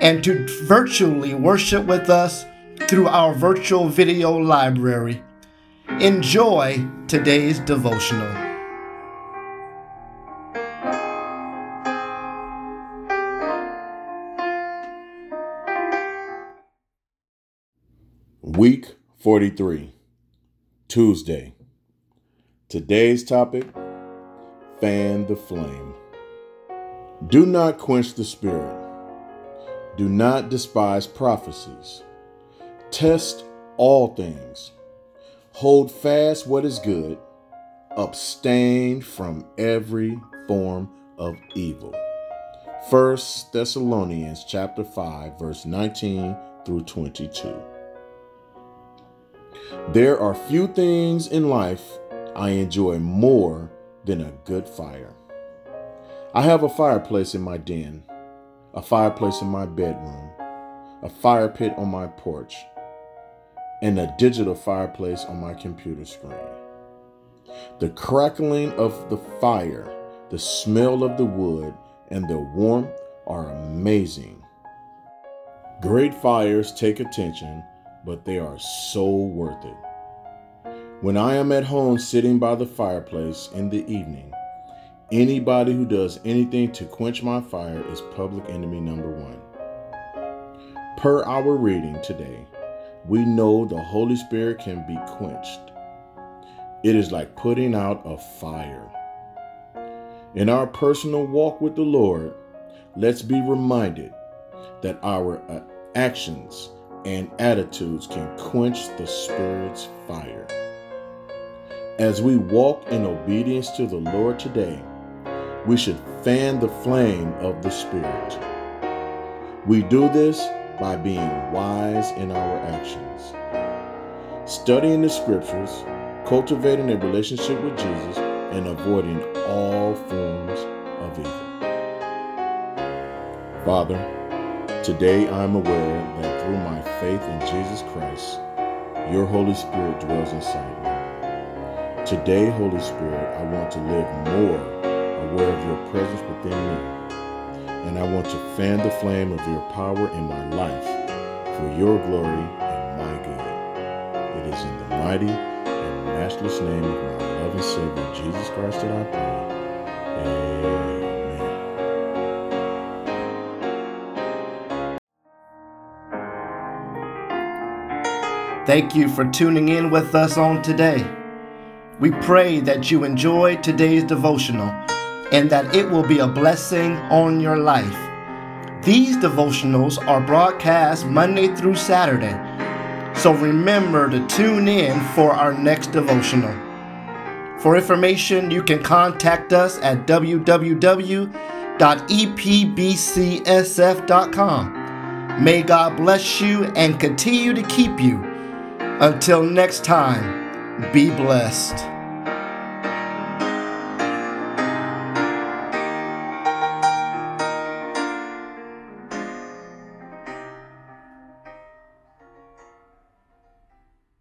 and to virtually worship with us through our virtual video library. Enjoy today's devotional. Week 43, Tuesday. Today's topic Fan the Flame. Do not quench the spirit. Do not despise prophecies. Test all things. Hold fast what is good. Abstain from every form of evil. 1 Thessalonians chapter 5 verse 19 through 22. There are few things in life I enjoy more than a good fire. I have a fireplace in my den, a fireplace in my bedroom, a fire pit on my porch, and a digital fireplace on my computer screen. The crackling of the fire, the smell of the wood, and the warmth are amazing. Great fires take attention but they are so worth it. When I am at home sitting by the fireplace in the evening, anybody who does anything to quench my fire is public enemy number one. Per our reading today, we know the Holy Spirit can be quenched. It is like putting out a fire. In our personal walk with the Lord, let's be reminded that our uh, actions and attitudes can quench the Spirit's fire. As we walk in obedience to the Lord today, we should fan the flame of the Spirit. We do this by being wise in our actions, studying the Scriptures, cultivating a relationship with Jesus, and avoiding all forms of evil. Father, Today I am aware that through my faith in Jesus Christ, your Holy Spirit dwells inside me. Today, Holy Spirit, I want to live more I want to fan the flame of your power in my life for your glory and my good. It is in the mighty and matchless name of my loving Savior, Jesus Christ, that I pray. Amen. Thank you for tuning in with us on today. We pray that you enjoyed today's devotional and that it will be a blessing on your life. These devotionals are broadcast Monday through Saturday, so remember to tune in for our next devotional. For information, you can contact us at www.epbcsf.com. May God bless you and continue to keep you until next time, be blessed.